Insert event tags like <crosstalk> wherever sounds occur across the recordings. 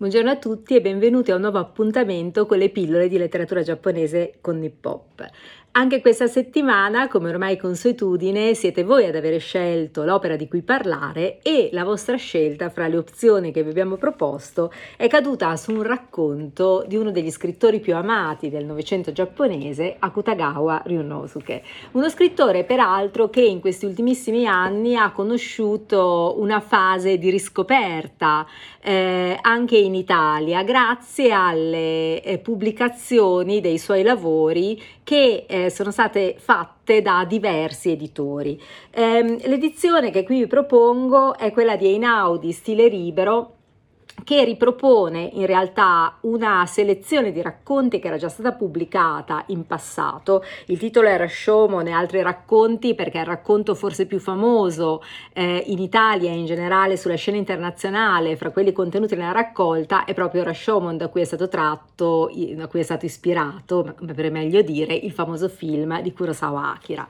Buongiorno a tutti e benvenuti a un nuovo appuntamento con le pillole di letteratura giapponese con Nippop. Anche questa settimana, come ormai consuetudine, siete voi ad avere scelto l'opera di cui parlare e la vostra scelta fra le opzioni che vi abbiamo proposto è caduta su un racconto di uno degli scrittori più amati del Novecento giapponese, Akutagawa Ryunosuke. Uno scrittore peraltro che in questi ultimissimi anni ha conosciuto una fase di riscoperta eh, anche in Italia grazie alle eh, pubblicazioni dei suoi lavori che eh, sono state fatte da diversi editori. Eh, l'edizione che qui vi propongo è quella di Einaudi, stile libero che ripropone in realtà una selezione di racconti che era già stata pubblicata in passato. Il titolo era Shomon e altri racconti perché è il racconto forse più famoso eh, in Italia e in generale sulla scena internazionale fra quelli contenuti nella raccolta è proprio Rashomon da cui è stato tratto, da cui è stato ispirato, per meglio dire, il famoso film di Kurosawa Akira.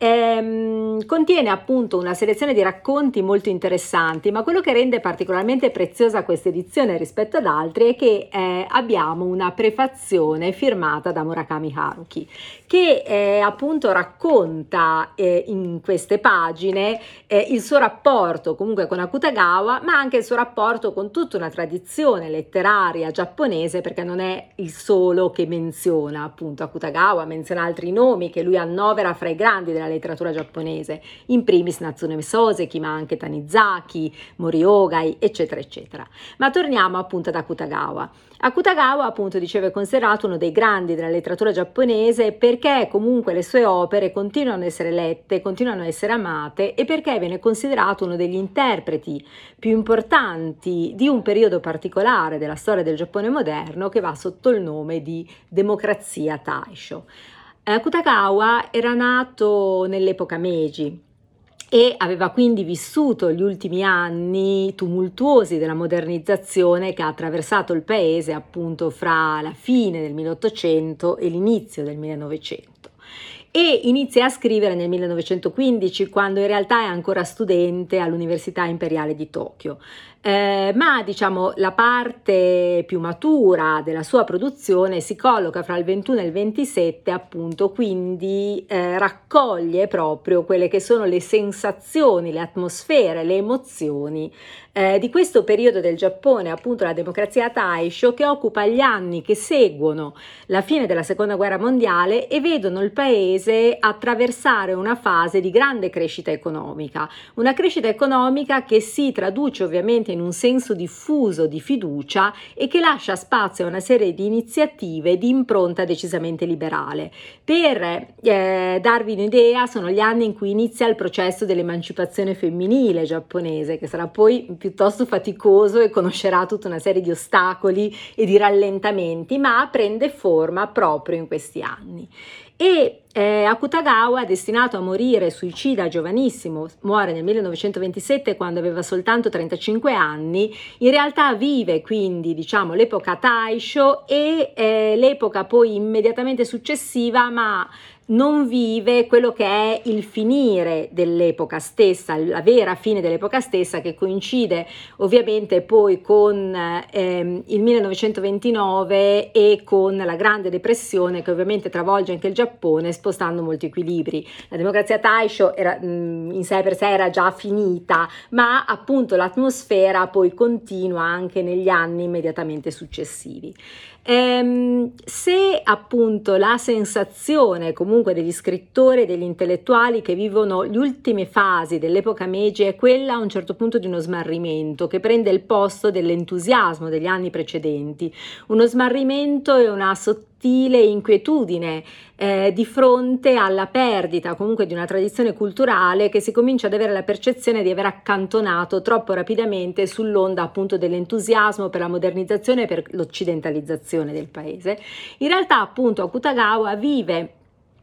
Ehm, contiene appunto una selezione di racconti molto interessanti, ma quello che rende particolarmente preziosa questa edizione rispetto ad altri è che eh, abbiamo una prefazione firmata da Murakami Haruki, che eh, appunto racconta eh, in queste pagine eh, il suo rapporto comunque con Akutagawa, ma anche il suo rapporto con tutta una tradizione letteraria giapponese, perché non è il solo che menziona appunto Akutagawa, menziona altri nomi che lui annovera fra i grandi della letteratura giapponese, in primis Natsume Soseki, ma anche Tanizaki, Moriogai, eccetera, eccetera. Ma torniamo appunto ad Akutagawa. Akutagawa, appunto, dicevo, è considerato uno dei grandi della letteratura giapponese perché comunque le sue opere continuano ad essere lette, continuano ad essere amate e perché viene considerato uno degli interpreti più importanti di un periodo particolare della storia del Giappone moderno che va sotto il nome di democrazia Taisho. Akutagawa era nato nell'epoca Meiji, e aveva quindi vissuto gli ultimi anni tumultuosi della modernizzazione che ha attraversato il paese appunto fra la fine del 1800 e l'inizio del 1900 e inizia a scrivere nel 1915 quando in realtà è ancora studente all'Università Imperiale di Tokyo. Eh, ma diciamo la parte più matura della sua produzione si colloca fra il 21 e il 27 appunto quindi eh, raccoglie proprio quelle che sono le sensazioni le atmosfere le emozioni eh, di questo periodo del Giappone appunto la democrazia Taisho che occupa gli anni che seguono la fine della seconda guerra mondiale e vedono il paese attraversare una fase di grande crescita economica una crescita economica che si traduce ovviamente in un senso diffuso di fiducia e che lascia spazio a una serie di iniziative di impronta decisamente liberale. Per eh, darvi un'idea, sono gli anni in cui inizia il processo dell'emancipazione femminile giapponese, che sarà poi piuttosto faticoso e conoscerà tutta una serie di ostacoli e di rallentamenti, ma prende forma proprio in questi anni e eh, Akutagawa, destinato a morire suicida giovanissimo, muore nel 1927 quando aveva soltanto 35 anni, in realtà vive quindi diciamo l'epoca Taisho e eh, l'epoca poi immediatamente successiva, ma non vive quello che è il finire dell'epoca stessa, la vera fine dell'epoca stessa che coincide ovviamente poi con ehm, il 1929 e con la Grande Depressione che ovviamente travolge anche il Giappone spostando molti equilibri. La democrazia Taisho era, mh, in sé per sé era già finita, ma appunto l'atmosfera poi continua anche negli anni immediatamente successivi. Ehm, se appunto la sensazione comunque degli scrittori e degli intellettuali che vivono le ultime fasi dell'epoca Meiji è quella a un certo punto di uno smarrimento che prende il posto dell'entusiasmo degli anni precedenti, uno smarrimento e una sottile sottile inquietudine eh, di fronte alla perdita comunque di una tradizione culturale che si comincia ad avere la percezione di aver accantonato troppo rapidamente sull'onda appunto dell'entusiasmo per la modernizzazione e per l'occidentalizzazione del paese. In realtà appunto Akutagawa vive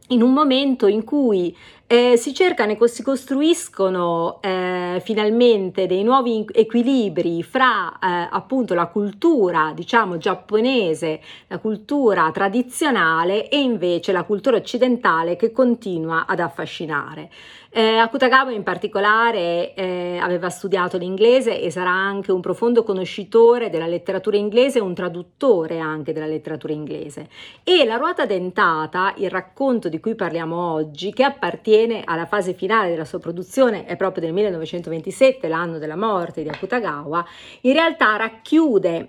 in un momento in cui Eh, si cercano e si costruiscono eh, finalmente dei nuovi equilibri fra eh, appunto la cultura, diciamo, giapponese, la cultura tradizionale e invece la cultura occidentale che continua ad affascinare. Eh, Akutagawa in particolare eh, aveva studiato l'inglese e sarà anche un profondo conoscitore della letteratura inglese e un traduttore anche della letteratura inglese. E La ruota dentata, il racconto di cui parliamo oggi, che appartiene alla fase finale della sua produzione, è proprio del 1927, l'anno della morte di Akutagawa, in realtà racchiude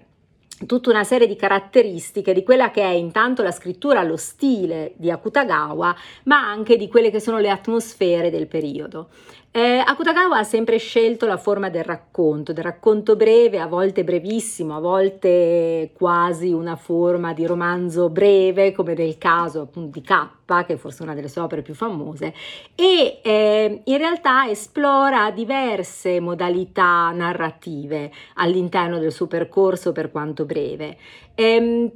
tutta una serie di caratteristiche di quella che è intanto la scrittura, lo stile di Akutagawa, ma anche di quelle che sono le atmosfere del periodo. Eh, Akutagawa ha sempre scelto la forma del racconto, del racconto breve, a volte brevissimo, a volte quasi una forma di romanzo breve, come nel caso appunto di K, che è forse una delle sue opere più famose, e eh, in realtà esplora diverse modalità narrative all'interno del suo percorso, per quanto breve. Ehm,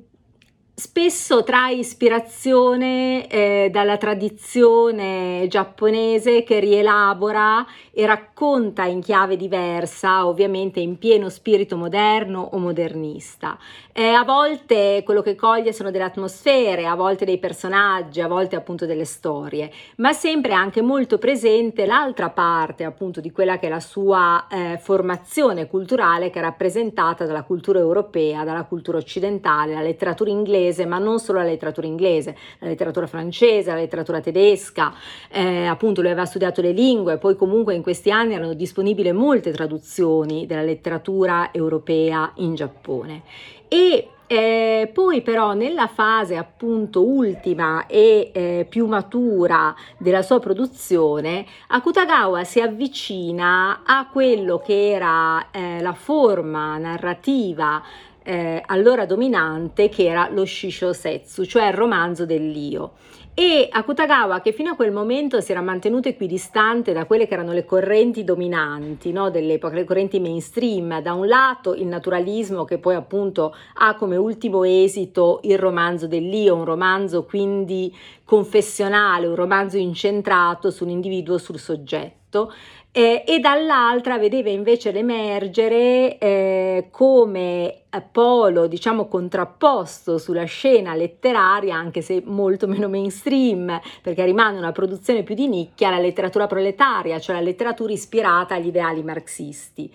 spesso trae ispirazione eh, dalla tradizione giapponese che rielabora e racconta in chiave diversa, ovviamente in pieno spirito moderno o modernista. Eh, a volte quello che coglie sono delle atmosfere, a volte dei personaggi, a volte appunto delle storie, ma sempre anche molto presente l'altra parte appunto di quella che è la sua eh, formazione culturale che è rappresentata dalla cultura europea, dalla cultura occidentale, la letteratura inglese, ma non solo la letteratura inglese, la letteratura francese, la letteratura tedesca, eh, appunto lui aveva studiato le lingue, poi comunque in questi anni erano disponibili molte traduzioni della letteratura europea in Giappone. E eh, poi però nella fase appunto ultima e eh, più matura della sua produzione, Akutagawa si avvicina a quello che era eh, la forma narrativa eh, allora dominante che era lo Shisho Setsu, cioè il romanzo dell'io. E Akutagawa che fino a quel momento si era mantenuto equidistante da quelle che erano le correnti dominanti no, dell'epoca, le correnti mainstream, da un lato il naturalismo che poi appunto ha come ultimo esito il romanzo dell'io, un romanzo quindi confessionale, un romanzo incentrato sull'individuo, sul soggetto, eh, e dall'altra vedeva invece l'emergere eh, come polo, diciamo, contrapposto sulla scena letteraria, anche se molto <laughs> meno mainstream, perché rimane una produzione più di nicchia, la letteratura proletaria, cioè la letteratura ispirata agli ideali marxisti.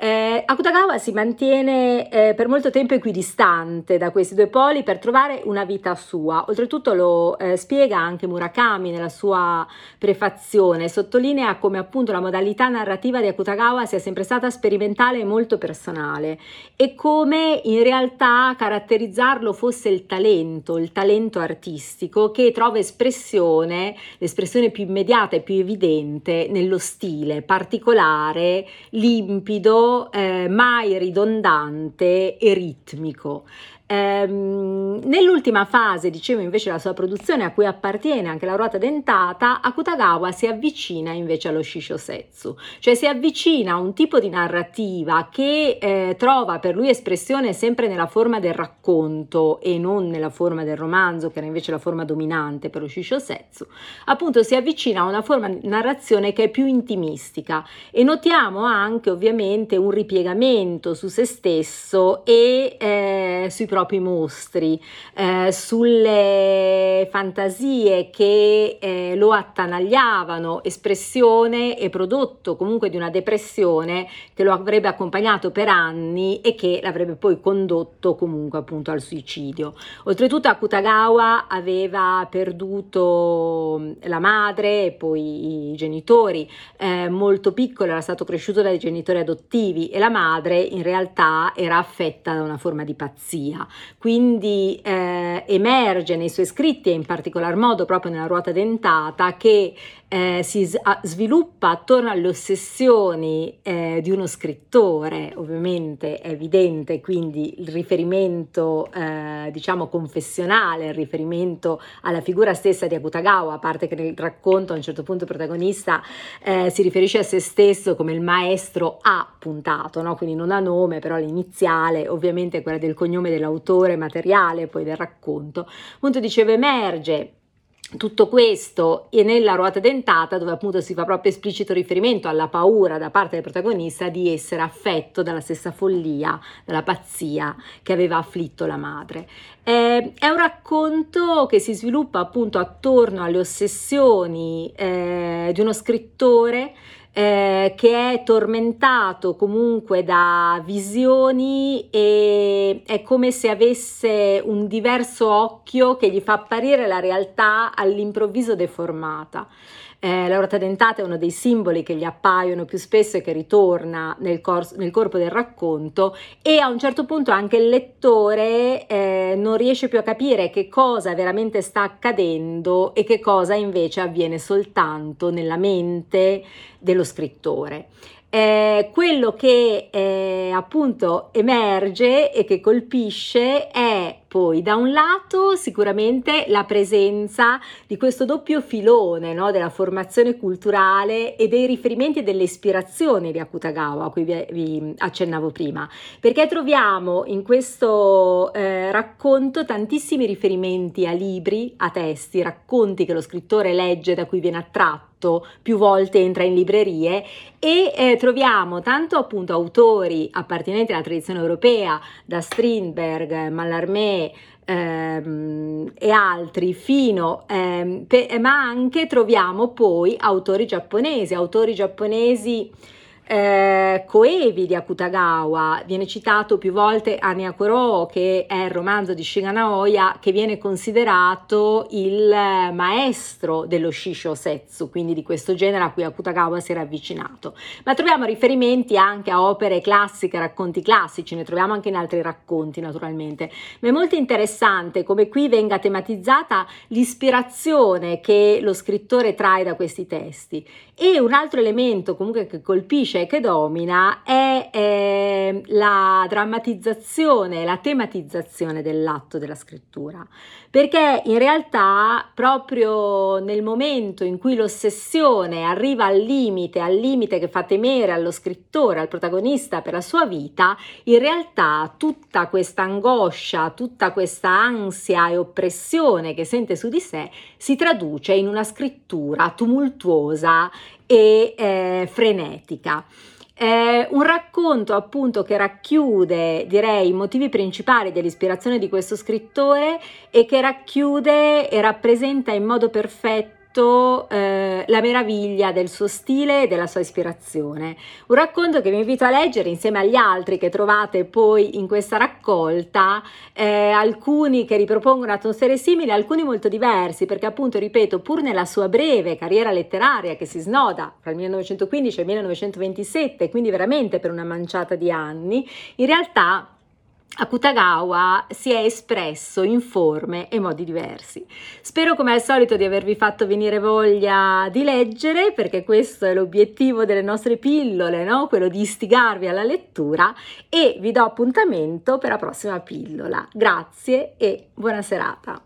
Eh, Akutagawa si mantiene eh, per molto tempo equidistante da questi due poli per trovare una vita sua. Oltretutto lo eh, spiega anche Murakami nella sua prefazione, sottolinea come appunto la modalità narrativa di Akutagawa sia sempre stata sperimentale e molto personale e come in realtà caratterizzarlo fosse il talento, il talento artistico che trova espressione, l'espressione più immediata e più evidente nello stile particolare, limpido, eh, mai ridondante e ritmico. Ehm, nell'ultima fase, dicevo invece la sua produzione a cui appartiene anche la ruota dentata, Akutagawa si avvicina invece allo Shishosetsu, cioè si avvicina a un tipo di narrativa che eh, trova per lui espressione sempre nella forma del racconto e non nella forma del romanzo, che era invece la forma dominante per lo Shishosetsu. Appunto si avvicina a una forma di narrazione che è più intimistica e notiamo anche ovviamente un ripiegamento su se stesso e eh, sui propri propri mostri, eh, sulle fantasie che eh, lo attanagliavano, espressione e prodotto comunque di una depressione che lo avrebbe accompagnato per anni e che l'avrebbe poi condotto comunque appunto al suicidio. Oltretutto Akutagawa aveva perduto la madre e poi i genitori, eh, molto piccolo era stato cresciuto dai genitori adottivi e la madre in realtà era affetta da una forma di pazzia quindi eh, emerge nei suoi scritti e in particolar modo proprio nella ruota dentata che eh, si sviluppa attorno alle ossessioni eh, di uno scrittore, ovviamente è evidente quindi il riferimento eh, diciamo confessionale, il riferimento alla figura stessa di Akutagawa, a parte che nel racconto a un certo punto il protagonista eh, si riferisce a se stesso come il maestro A puntato, no? quindi non ha nome, però l'iniziale ovviamente è quella del cognome dell'autore materiale poi del racconto. Appunto dicevo emerge tutto questo è nella ruota dentata dove appunto si fa proprio esplicito riferimento alla paura da parte del protagonista di essere affetto dalla stessa follia, dalla pazzia che aveva afflitto la madre. Eh, è un racconto che si sviluppa appunto attorno alle ossessioni eh, di uno scrittore eh, che è tormentato comunque da visioni e è come se avesse un diverso occhio che gli fa apparire la realtà all'improvviso deformata. Eh, la dentata è uno dei simboli che gli appaiono più spesso e che ritorna nel, cor- nel corpo del racconto e a un certo punto anche il lettore eh, non riesce più a capire che cosa veramente sta accadendo e che cosa invece avviene soltanto nella mente dello scrittore. Eh, quello che eh, appunto emerge e che colpisce è poi da un lato sicuramente la presenza di questo doppio filone no, della formazione culturale e dei riferimenti e delle ispirazioni di Akutagawa a cui vi, vi accennavo prima, perché troviamo in questo eh, racconto tantissimi riferimenti a libri, a testi, racconti che lo scrittore legge da cui viene attratto più volte entra in librerie e eh, troviamo tanto appunto autori appartenenti alla tradizione europea da Strindberg, Mallarmé ehm, e altri fino, ehm, pe- ma anche troviamo poi autori giapponesi, autori giapponesi eh, Koevi di Akutagawa, viene citato più volte Anya Koro, che è il romanzo di Shiga Naoya, che viene considerato il maestro dello Shisho Setsu, quindi di questo genere a cui Akutagawa si era avvicinato. Ma troviamo riferimenti anche a opere classiche, racconti classici, ne troviamo anche in altri racconti naturalmente. Ma è molto interessante come qui venga tematizzata l'ispirazione che lo scrittore trae da questi testi. E un altro elemento comunque che colpisce invece che domina è eh, la drammatizzazione, la tematizzazione dell'atto della scrittura, perché in realtà proprio nel momento in cui l'ossessione arriva al limite, al limite che fa temere allo scrittore, al protagonista per la sua vita, in realtà tutta questa angoscia, tutta questa ansia e oppressione che sente su di sé si traduce in una scrittura tumultuosa e eh, frenetica. È un racconto appunto che racchiude, direi, i motivi principali dell'ispirazione di questo scrittore e che racchiude e rappresenta in modo perfetto racconto eh, La meraviglia del suo stile e della sua ispirazione. Un racconto che vi invito a leggere insieme agli altri che trovate poi in questa raccolta, eh, alcuni che ripropongono atmosfere simili, alcuni molto diversi, perché appunto, ripeto, pur nella sua breve carriera letteraria che si snoda tra il 1915 e il 1927, quindi veramente per una manciata di anni, in realtà Akutagawa si è espresso in forme e modi diversi. Spero come al solito di avervi fatto venire voglia di leggere perché questo è l'obiettivo delle nostre pillole, no? quello di istigarvi alla lettura e vi do appuntamento per la prossima pillola. Grazie e buona serata.